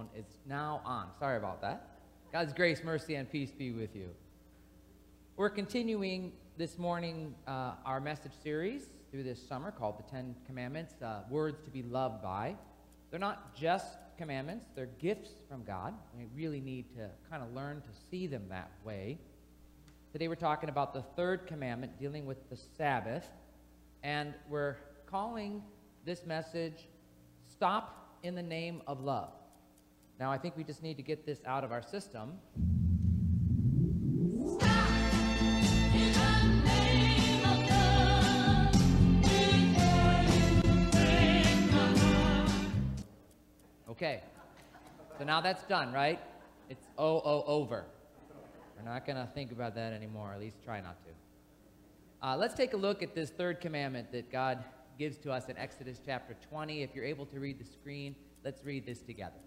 microphone is now on. Sorry about that. God's grace, mercy, and peace be with you. We're continuing this morning uh, our message series through this summer called the Ten Commandments, uh, words to be loved by. They're not just commandments, they're gifts from God. We really need to kind of learn to see them that way. Today we're talking about the third commandment dealing with the Sabbath, and we're calling this message Stop in the Name of Love. Now, I think we just need to get this out of our system. Okay. So now that's done, right? It's oh, oh, over. We're not going to think about that anymore, at least try not to. Uh, let's take a look at this third commandment that God gives to us in Exodus chapter 20. If you're able to read the screen, let's read this together.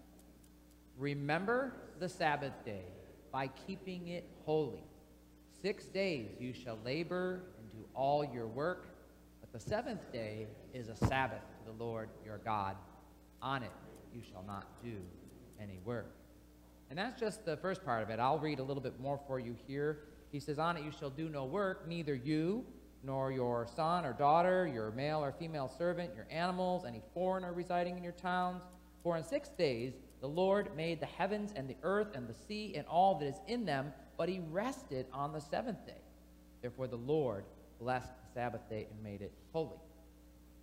Remember the Sabbath day by keeping it holy. Six days you shall labor and do all your work, but the seventh day is a Sabbath to the Lord your God. On it you shall not do any work. And that's just the first part of it. I'll read a little bit more for you here. He says, On it you shall do no work, neither you, nor your son or daughter, your male or female servant, your animals, any foreigner residing in your towns. For in six days the Lord made the heavens and the earth and the sea and all that is in them, but he rested on the seventh day. Therefore the Lord blessed the Sabbath day and made it holy.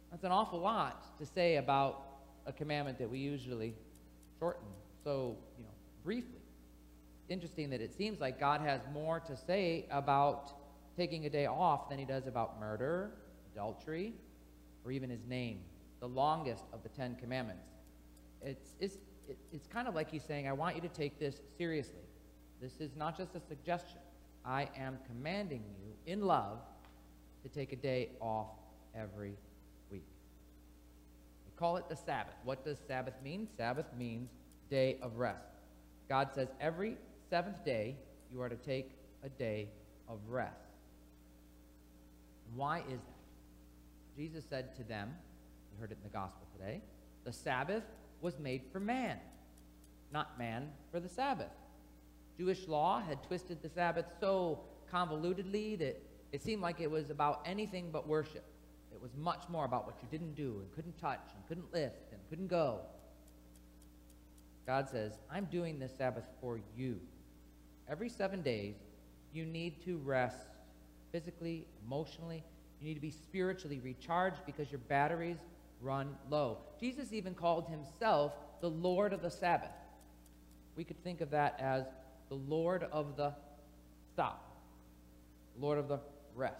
That's an awful lot to say about a commandment that we usually shorten so, you know, briefly. Interesting that it seems like God has more to say about taking a day off than he does about murder, adultery, or even his name, the longest of the Ten Commandments. It's, it's, it's kind of like he's saying, I want you to take this seriously. This is not just a suggestion. I am commanding you in love to take a day off every week. We call it the Sabbath. What does Sabbath mean? Sabbath means day of rest. God says every seventh day you are to take a day of rest. Why is that? Jesus said to them, we heard it in the gospel today, the Sabbath was made for man, not man for the Sabbath. Jewish law had twisted the Sabbath so convolutedly that it seemed like it was about anything but worship. It was much more about what you didn't do and couldn't touch and couldn't lift and couldn't go. God says, I'm doing this Sabbath for you. Every seven days, you need to rest physically, emotionally. You need to be spiritually recharged because your batteries run low. Jesus even called himself the Lord of the Sabbath. We could think of that as the Lord of the stop, Lord of the rest.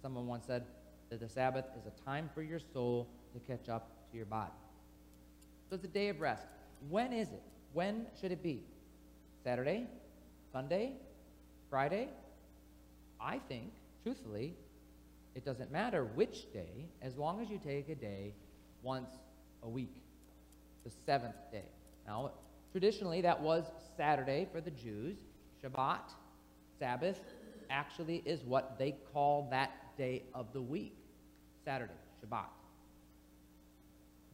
Someone once said that the Sabbath is a time for your soul to catch up to your body. So it's a day of rest. When is it? When should it be? Saturday? Sunday? Friday? I think, truthfully, it doesn't matter which day, as long as you take a day once a week, the seventh day. Now, traditionally, that was Saturday for the Jews. Shabbat, Sabbath, actually is what they call that day of the week. Saturday, Shabbat.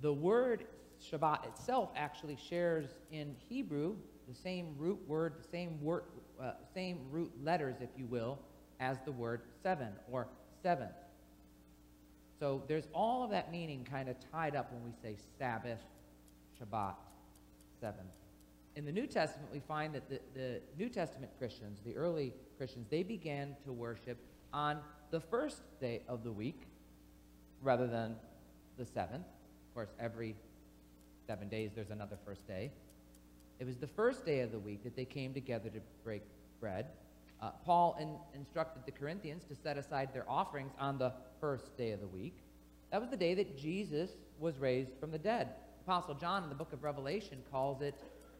The word Shabbat itself actually shares in Hebrew the same root word, the same word, uh, same root letters, if you will, as the word seven or seventh. So there's all of that meaning kind of tied up when we say Sabbath, Shabbat, seventh. In the New Testament, we find that the, the New Testament Christians, the early Christians, they began to worship on the first day of the week rather than the seventh. Of course, every seven days there's another first day. It was the first day of the week that they came together to break bread. Uh, Paul in, instructed the Corinthians to set aside their offerings on the first day of the week. That was the day that Jesus was raised from the dead. Apostle John in the book of Revelation calls it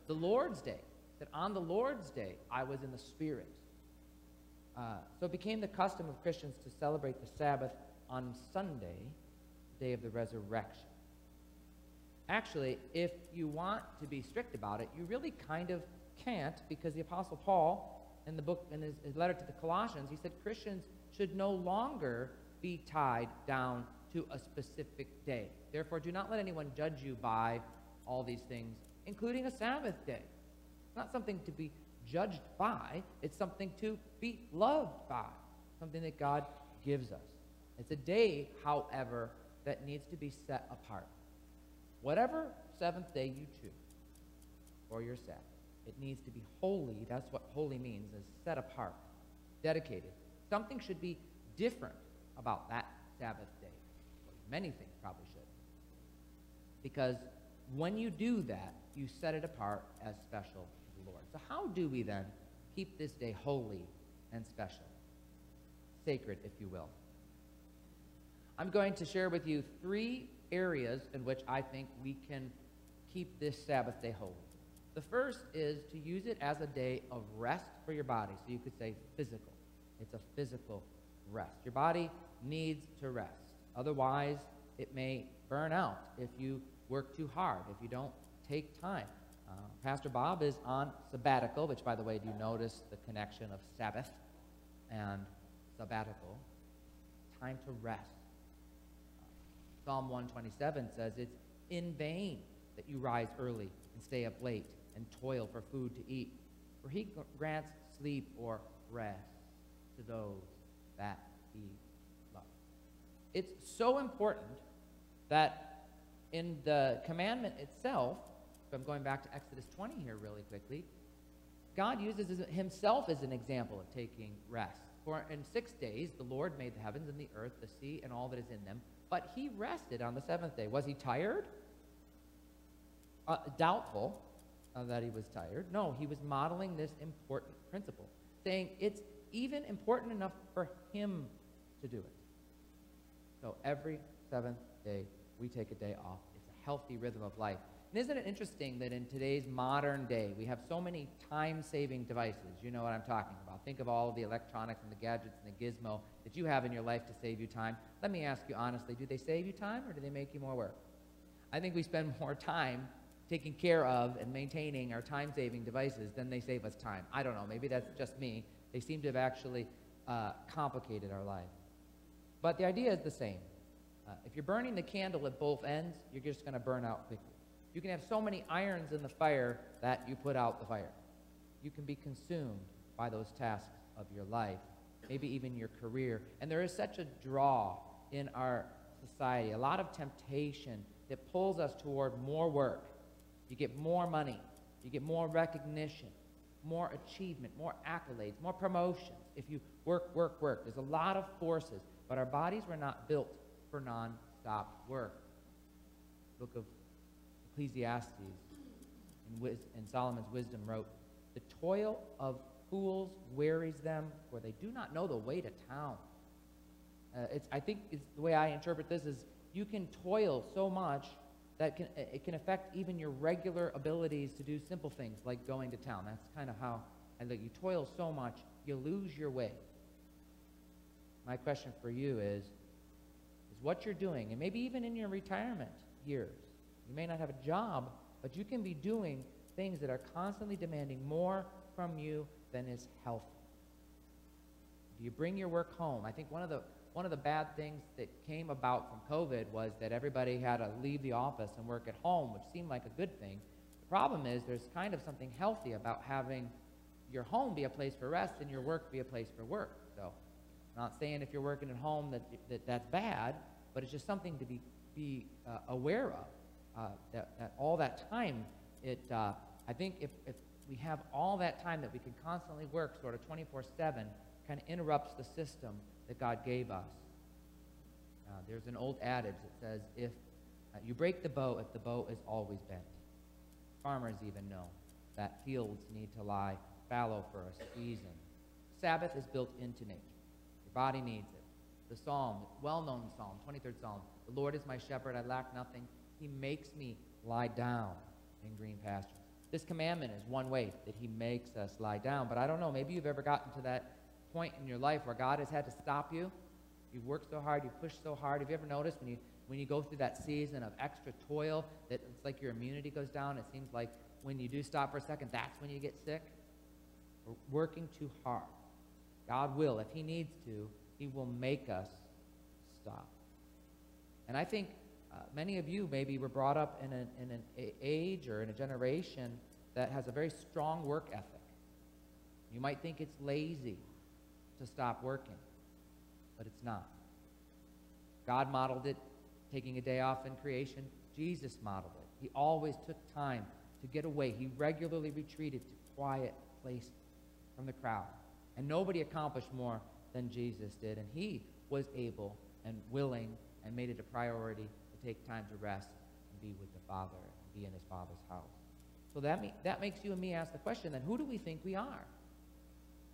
the Lord's Day. That on the Lord's Day I was in the Spirit. Uh, so it became the custom of Christians to celebrate the Sabbath on Sunday, day of the resurrection. Actually, if you want to be strict about it, you really kind of can't because the Apostle Paul, in the book, in his, his letter to the Colossians, he said Christians should no longer be tied down to a specific day. Therefore, do not let anyone judge you by all these things including a Sabbath day. It's not something to be judged by, it's something to be loved by, something that God gives us. It's a day, however, that needs to be set apart. Whatever seventh day you choose for your Sabbath, it needs to be holy. That's what holy means, is set apart, dedicated. Something should be different about that Sabbath day. Many things probably should. Because when you do that, you set it apart as special to the Lord. So, how do we then keep this day holy and special? Sacred, if you will. I'm going to share with you three areas in which I think we can keep this Sabbath day holy. The first is to use it as a day of rest for your body. So you could say physical. It's a physical rest. Your body needs to rest. Otherwise, it may burn out if you work too hard, if you don't take time. Uh, Pastor Bob is on sabbatical, which, by the way, do you notice the connection of Sabbath and sabbatical? Time to rest. Psalm 127 says it's in vain that you rise early and stay up late and toil for food to eat, for he grants sleep or rest to those that he loves. It's so important that in the commandment itself, I'm going back to Exodus 20 here really quickly, God uses himself as an example of taking rest. For in six days the Lord made the heavens and the earth, the sea, and all that is in them, but he rested on the seventh day. Was he tired? Uh, doubtful uh, that he was tired. No, he was modeling this important principle, saying it's even important enough for him to do it. So every seventh day, we take a day off. It's a healthy rhythm of life. And isn't it interesting that in today's modern day, we have so many time saving devices? You know what I'm talking about. Think of all of the electronics and the gadgets and the gizmo that you have in your life to save you time. Let me ask you honestly do they save you time or do they make you more work? I think we spend more time taking care of and maintaining our time saving devices then they save us time. I don't know. Maybe that's just me. They seem to have actually uh, complicated our life. But the idea is the same. Uh, if you're burning the candle at both ends, you're just going to burn out quickly. You can have so many irons in the fire that you put out the fire. You can be consumed by those tasks of your life, maybe even your career. And there is such a draw in our society, a lot of temptation that pulls us toward more work. You get more money, you get more recognition, more achievement, more accolades, more promotions. If you work, work, work, there's a lot of forces, but our bodies were not built for non-stop work. Book of Ecclesiastes and Solomon's wisdom wrote, The toil of fools wearies them, for they do not know the way to town. Uh, it's, I think the way I interpret this is you can toil so much that can, it can affect even your regular abilities to do simple things like going to town. That's kind of how I look. You toil so much, you lose your way. My question for you is, is what you're doing, and maybe even in your retirement years, you may not have a job, but you can be doing things that are constantly demanding more from you than is healthy. Do you bring your work home? I think one of the one of the bad things that came about from COVID was that everybody had to leave the office and work at home, which seemed like a good thing. The problem is there's kind of something healthy about having your home be a place for rest and your work be a place for work. So I'm not saying if you're working at home that, that that's bad, but it's just something to be, be uh, aware of. Uh, that, that all that time, it, uh, I think if, if we have all that time that we can constantly work sort of 24 7, kind of interrupts the system that God gave us. Uh, there's an old adage that says, if uh, you break the bow, if the bow is always bent. Farmers even know that fields need to lie fallow for a season. Sabbath is built into nature. Your body needs it. The psalm, well-known psalm, 23rd psalm, the Lord is my shepherd, I lack nothing. He makes me lie down in green pastures. This commandment is one way that he makes us lie down. But I don't know, maybe you've ever gotten to that point in your life where God has had to stop you. You've worked so hard, you've pushed so hard. Have you ever noticed when you when you go through that season of extra toil that it's like your immunity goes down? It seems like when you do stop for a second, that's when you get sick. We're working too hard. God will, if He needs to, He will make us stop. And I think uh, many of you maybe were brought up in, an in an age or in a generation that has a very strong work ethic. You might think it's lazy to stop working, but it's not. God modeled it, taking a day off in creation. Jesus modeled it. He always took time to get away. He regularly retreated to quiet place from the crowd. And nobody accomplished more than Jesus did. And he was able and willing and made it a priority to take time to rest and be with the Father and be in his Father's house. So that, that makes you and me ask the question then, who do we think we are?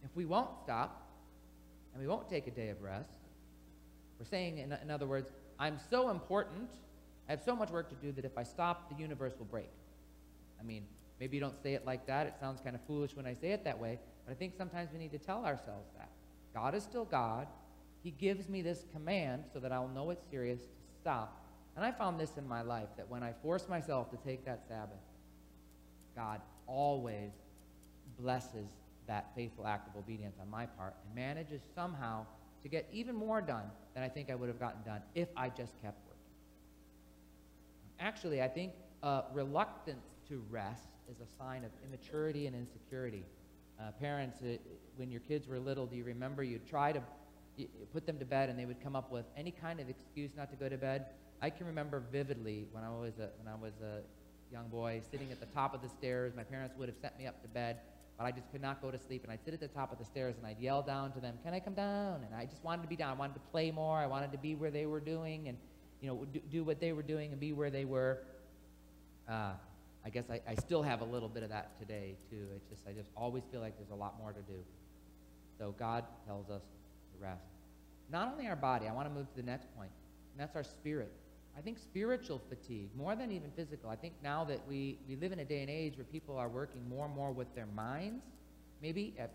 If we won't stop and we won't take a day of rest, we're saying, in, in other words, I'm so important, I have so much work to do that if I stop, the universe will break. I mean, maybe you don't say it like that. It sounds kind of foolish when I say it that way, but I think sometimes we need to tell ourselves that. God is still God. He gives me this command so that I'll know it's serious to stop. And I found this in my life that when I force myself to take that Sabbath, God always blesses that faithful act of obedience on my part and manages somehow to get even more done than I think I would have gotten done if I just kept working. Actually, I think uh, reluctance to rest is a sign of immaturity and insecurity. Uh, parents, uh, when your kids were little, do you remember you'd try to you put them to bed and they would come up with any kind of excuse not to go to bed? I can remember vividly when I was a, when I was a young boy sitting at the top of the stairs. My parents would have sent me up to bed, but I just could not go to sleep. And I'd sit at the top of the stairs and I'd yell down to them, "Can I come down?" And I just wanted to be down. I wanted to play more. I wanted to be where they were doing and you know do, what they were doing and be where they were. Uh, I guess I, I still have a little bit of that today too. It's just I just always feel like there's a lot more to do. So God tells us to rest. Not only our body, I want to move to the next point, and that's our spirit. I think spiritual fatigue, more than even physical. I think now that we, we live in a day and age where people are working more and more with their minds, maybe, at,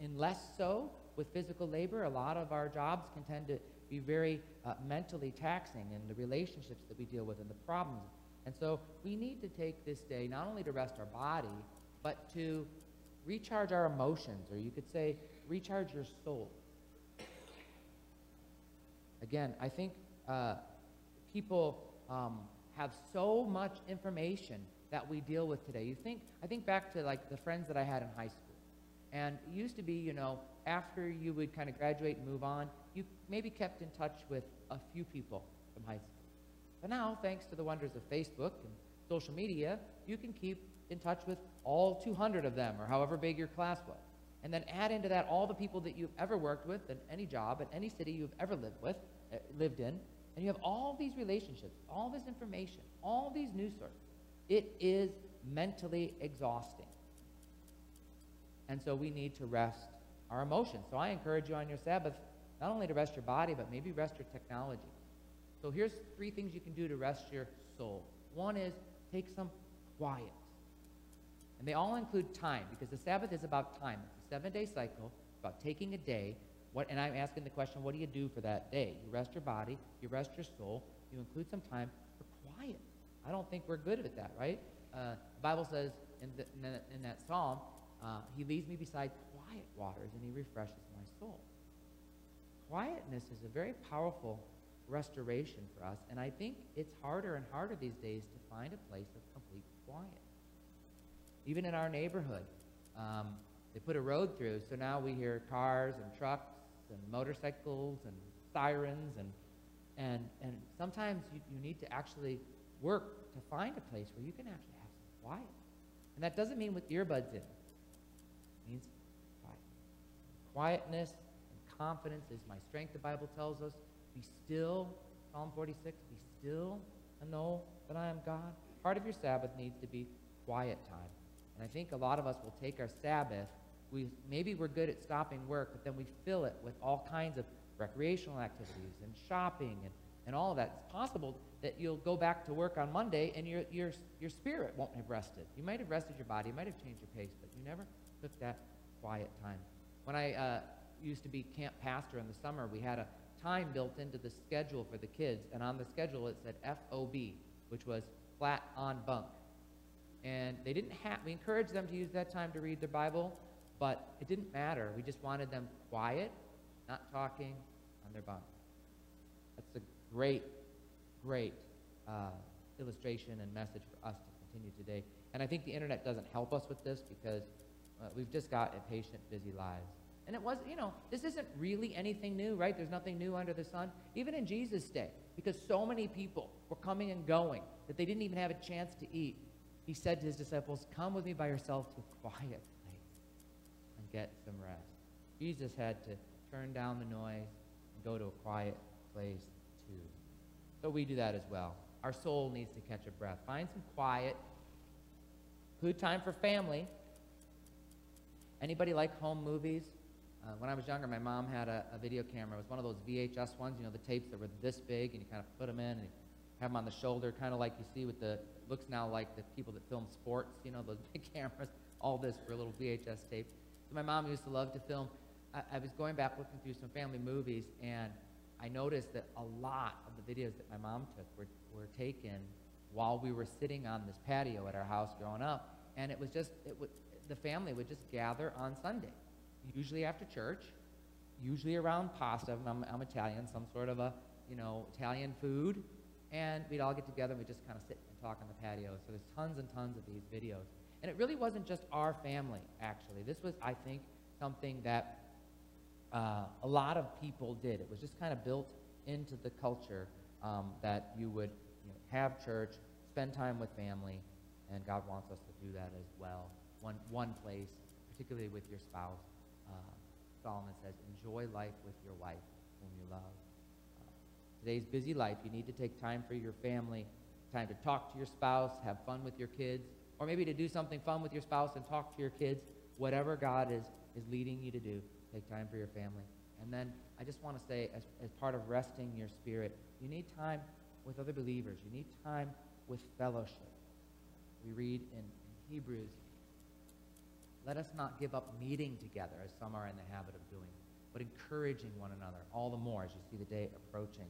and less so with physical labor. A lot of our jobs can tend to be very uh, mentally taxing in the relationships that we deal with and the problems. And so we need to take this day not only to rest our body, but to recharge our emotions, or you could say recharge your soul. Again, I think uh, people um, have so much information that we deal with today. You think, I think back to like the friends that I had in high school. And it used to be, you know, after you would kind of graduate and move on, you maybe kept in touch with a few people from high school. But now, thanks to the wonders of Facebook and social media, you can keep in touch with all 200 of them or however big your class was. And then add into that all the people that you've ever worked with in any job, in any city you've ever lived with, uh, lived in, and you have all these relationships, all this information, all these news sources. It is mentally exhausting. And so we need to rest our emotions. So I encourage you on your Sabbath not only to rest your body, but maybe rest your technology. So here's three things you can do to rest your soul. One is take some quiet. And they all include time because the Sabbath is about time. It's a seven day cycle, about taking a day. What, and I'm asking the question, what do you do for that day? You rest your body, you rest your soul, you include some time for quiet. I don't think we're good at that, right? Uh, the Bible says in, the, in, the, in that psalm, uh, He leads me beside quiet waters and He refreshes my soul. Quietness is a very powerful restoration for us, and I think it's harder and harder these days to find a place of complete quiet. Even in our neighborhood, um, they put a road through, so now we hear cars and trucks and motorcycles and sirens, and and and sometimes you, you need to actually work to find a place where you can actually have some quiet. And that doesn't mean with earbuds in. It means quiet. Quietness and confidence is my strength, the Bible tells us. Be still, Psalm 46, be still and know that I am God. Part of your Sabbath needs to be quiet time. And I think a lot of us will take our Sabbath, we maybe we're good at stopping work, but then we fill it with all kinds of recreational activities and shopping and, and all of that. It's possible that you'll go back to work on Monday and your, your, your spirit won't have rested. You might have rested your body, you might have changed your pace, but you never took that quiet time. When I uh, used to be camp pastor in the summer, we had a time built into the schedule for the kids, and on the schedule it said FOB, which was flat on bunk. And they didn't have, we encouraged them to use that time to read their Bible, but it didn't matter. We just wanted them quiet, not talking on their bunk. That's a great, great uh, illustration and message for us to continue today. And I think the internet doesn't help us with this because uh, we've just got impatient, busy lives. And it was, you know, this isn't really anything new, right? There's nothing new under the sun. Even in Jesus' day, because so many people were coming and going that they didn't even have a chance to eat, he said to his disciples, Come with me by yourself to quiet get some rest. Jesus had to turn down the noise and go to a quiet place too. So we do that as well. Our soul needs to catch a breath. Find some quiet. Good time for family. Anybody like home movies? Uh, when I was younger, my mom had a, a, video camera. It was one of those VHS ones, you know, the tapes that were this big, and you kind of put them in and have them on the shoulder, kind of like you see with the, looks now like the people that film sports, you know, those big cameras, all this for a little VHS tape. My mom used to love to film. I, I was going back looking through some family movies, and I noticed that a lot of the videos that my mom took were, were taken while we were sitting on this patio at our house growing up. And it was just, it would, the family would just gather on Sunday usually after church, usually around pasta. I'm, I'm Italian, some sort of a, you know, Italian food. And we'd all get together and we'd just kind of sit and talk on the patio. So there's tons and tons of these videos. And it really wasn't just our family, actually. This was, I think, something that uh, a lot of people did. It was just kind of built into the culture um, that you would you know, have church, spend time with family, and God wants us to do that as well. One, one place, particularly with your spouse. Solomon says, enjoy life with your wife whom you love. Uh, today's busy life, you need to take time for your family, time to talk to your spouse, have fun with your kids, or maybe to do something fun with your spouse and talk to your kids. Whatever God is, is leading you to do, take time for your family. And then I just want to say, as, as part of resting your spirit, you need time with other believers. You need time with fellowship. We read in, in Hebrews let us not give up meeting together, as some are in the habit of doing, but encouraging one another, all the more as you see the day approaching.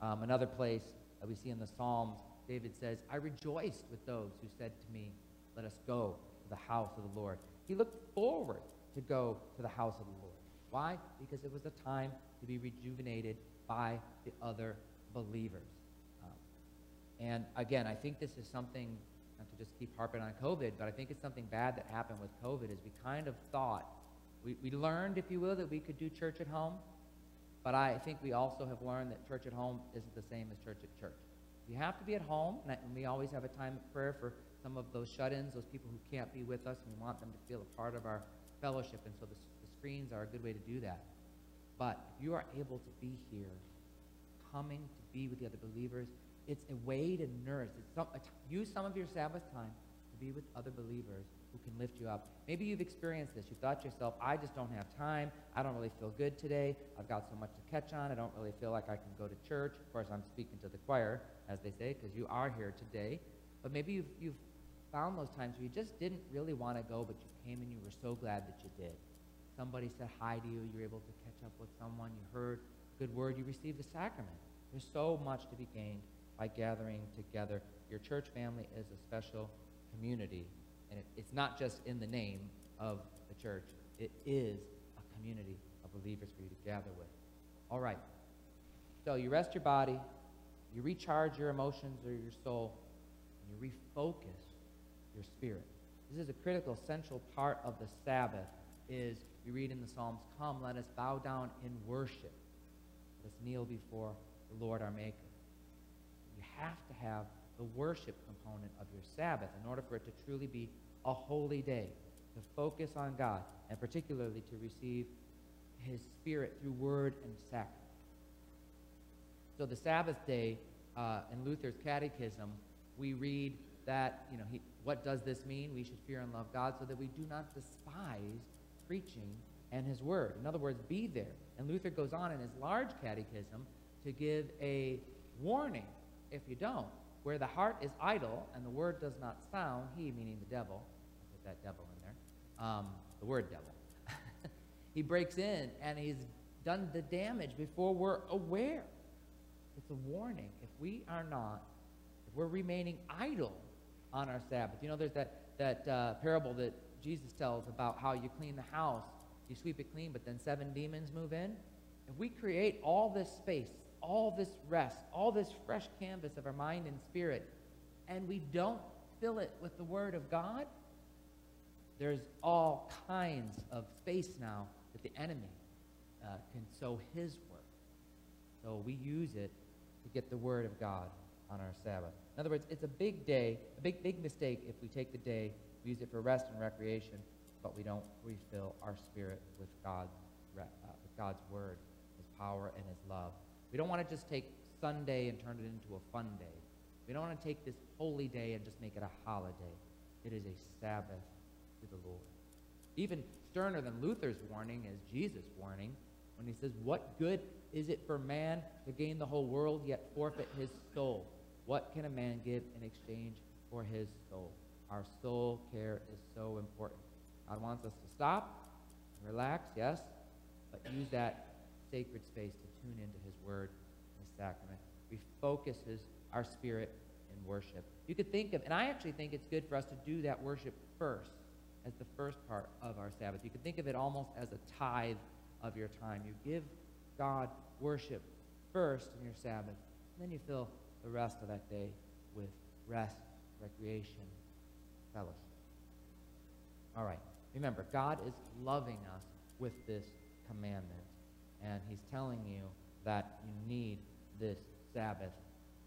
Um, another place that we see in the Psalms, David says, I rejoiced with those who said to me, Let us go to the house of the Lord. He looked forward to go to the house of the Lord. Why? Because it was a time to be rejuvenated by the other believers. Um, and again, I think this is something not to just keep harping on COVID, but I think it's something bad that happened with COVID is we kind of thought, we, we learned, if you will, that we could do church at home, but I think we also have learned that church at home isn't the same as church at church. You have to be at home, and, we always have a time of prayer for some of those shut-ins, those people who can't be with us, and we want them to feel a part of our fellowship, and so the, the screens are a good way to do that. But if you are able to be here, coming to be with the other believers, it's a way to nourish. It's some, use some of your Sabbath time to be with other believers who can lift you up. Maybe you've experienced this. You thought to yourself, I just don't have time. I don't really feel good today. I've got so much to catch on. I don't really feel like I can go to church. Of course, I'm speaking to the choir, as they say, because you are here today. But maybe you've, you've found those times where you just didn't really want to go, but you came and you were so glad that you did. Somebody said hi to you. You were able to catch up with someone. You heard good word. You received the sacrament. There's so much to be gained by gathering together. Your church family is a special community, and it, it's not just in the name of the church. It is a community of believers for you to gather with. All right. So you rest your body, you recharge your emotions or your soul, and you refocus your spirit. This is a critical, central part of the Sabbath is, we read in the Psalms, Come, let us bow down in worship. Let us kneel before the Lord our Maker You have to have the worship component of your Sabbath in order for it to truly be a holy day, to focus on God, and particularly to receive his Spirit through word and sacrament. So the Sabbath day, uh, in Luther's Catechism, we read that, you know, he, what does this mean? We should fear and love God so that we do not despise preaching and his word. In other words, be there. And Luther goes on in his large catechism to give a warning if you don't. Where the heart is idle and the word does not sound, he, meaning the devil, put that devil in there, um, the word devil, he breaks in and he's done the damage before we're aware. It's a warning. If we are not, if we're remaining idle on our Sabbath, you know, there's that, that uh, parable that Jesus tells about how you clean the house, you sweep it clean, but then seven demons move in. If we create all this space all this rest, all this fresh canvas of our mind and spirit, and we don't fill it with the Word of God, there's all kinds of space now that the enemy uh, can sow his work. So we use it to get the Word of God on our Sabbath. In other words, it's a big day, a big, big mistake if we take the day, we use it for rest and recreation, but we don't refill our spirit with God's, uh, with God's Word, His power, and His love. We don't want to just take Sunday and turn it into a fun day. We don't want to take this holy day and just make it a holiday. It is a Sabbath to the Lord. Even sterner than Luther's warning is Jesus' warning when he says, What good is it for man to gain the whole world yet forfeit his soul? What can a man give in exchange for his soul? Our soul care is so important. God wants us to stop, relax, yes, but use that sacred space to tune into his word and his sacrament. Refocuses our spirit in worship. You could think of, and I actually think it's good for us to do that worship first as the first part of our Sabbath. You could think of it almost as a tithe of your time. You give God worship first in your Sabbath, and then you fill the rest of that day with rest, recreation, fellowship. All right. Remember, God is loving us with this commandment, and He's telling you that you need this Sabbath,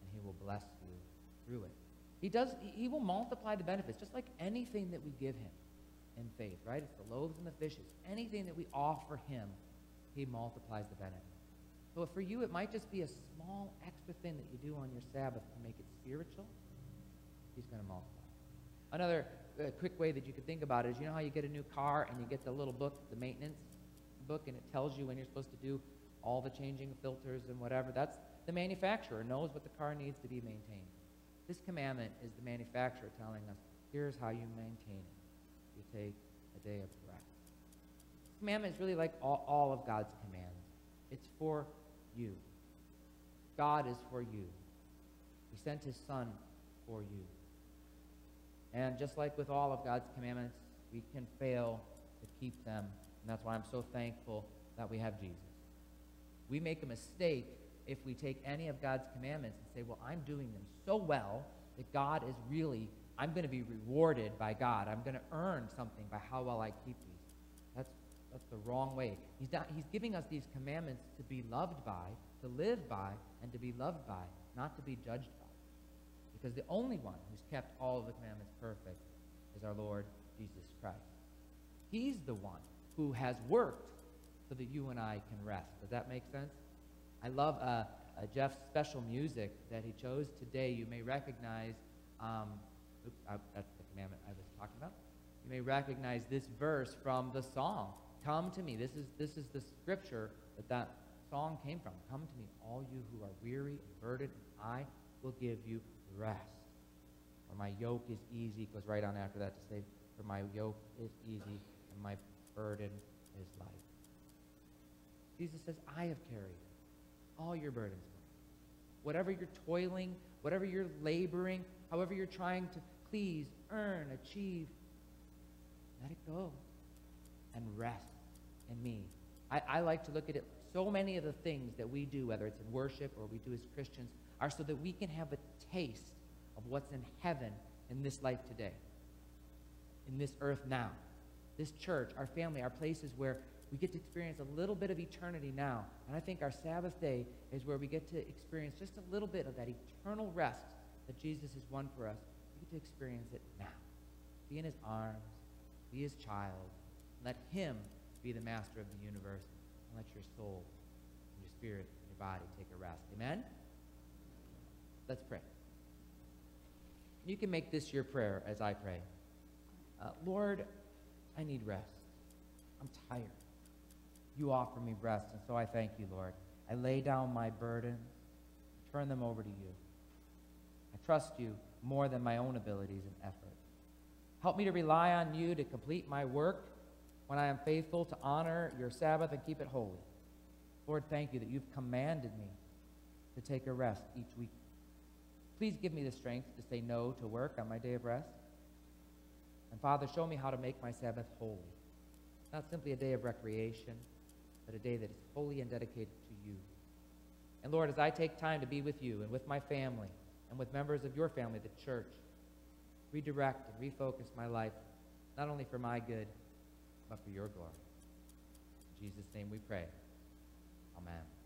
and He will bless you through it. He does. He will multiply the benefits, just like anything that we give Him in faith, right? It's the loaves and the fishes. Anything that we offer Him, He multiplies the benefit. So for you, it might just be a small extra thing that you do on your Sabbath to make it spiritual. He's going to multiply. Another uh, quick way that you could think about it is you know how you get a new car and you get the little book, the maintenance book, and it tells you when you're supposed to do all the changing filters and whatever. That's the manufacturer knows what the car needs to be maintained. This commandment is the manufacturer telling us, here's how you maintain it you take a day of rest. Commandment is really like all, all of God's commands. It's for you. God is for you. He sent his son for you. And just like with all of God's commandments, we can fail to keep them. And that's why I'm so thankful that we have Jesus. We make a mistake if we take any of God's commandments and say, well, I'm doing them so well that God is really I'm going to be rewarded by God. I'm going to earn something by how well I keep these. That's, that's the wrong way. He's, not, he's giving us these commandments to be loved by, to live by, and to be loved by, not to be judged by. Because the only one who's kept all of the commandments perfect is our Lord Jesus Christ. He's the one who has worked so that you and I can rest. Does that make sense? I love uh, uh, Jeff's special music that he chose today. You may recognize um, Oops, I, that's the commandment I was talking about. You may recognize this verse from the song. Come to me. This is, this is the scripture that that song came from. Come to me, all you who are weary and burdened, and I will give you rest. For my yoke is easy, goes right on after that to say, for my yoke is easy and my burden is light. Jesus says, I have carried all your burdens. Whatever you're toiling, whatever you're laboring, however you're trying to please, earn, achieve, let it go and rest in me. I, I like to look at it, so many of the things that we do, whether it's in worship or we do as Christians, are so that we can have a taste of what's in heaven in this life today, in this earth now. This church, our family, our places where we get to experience a little bit of eternity now. And I think our Sabbath day is where we get to experience just a little bit of that eternal rest that Jesus has won for us, We get to experience it now. Be in his arms, be his child. Let him be the master of the universe, and let your soul and your spirit and your body take a rest. Amen? Let's pray. You can make this your prayer as I pray. Uh, Lord, I need rest. I'm tired. You offer me rest, and so I thank you, Lord. I lay down my burdens, turn them over to you I trust you more than my own abilities and effort. Help me to rely on you to complete my work when I am faithful to honor your Sabbath and keep it holy. Lord, thank you that you've commanded me to take a rest each week. Please give me the strength to say no to work on my day of rest. And Father, show me how to make my Sabbath holy. Not simply a day of recreation, but a day that is holy and dedicated to you. And Lord, as I take time to be with you and with my family and with members of your family, the church, redirect and refocus my life, not only for my good, but for your glory. In Jesus' name we pray. Amen.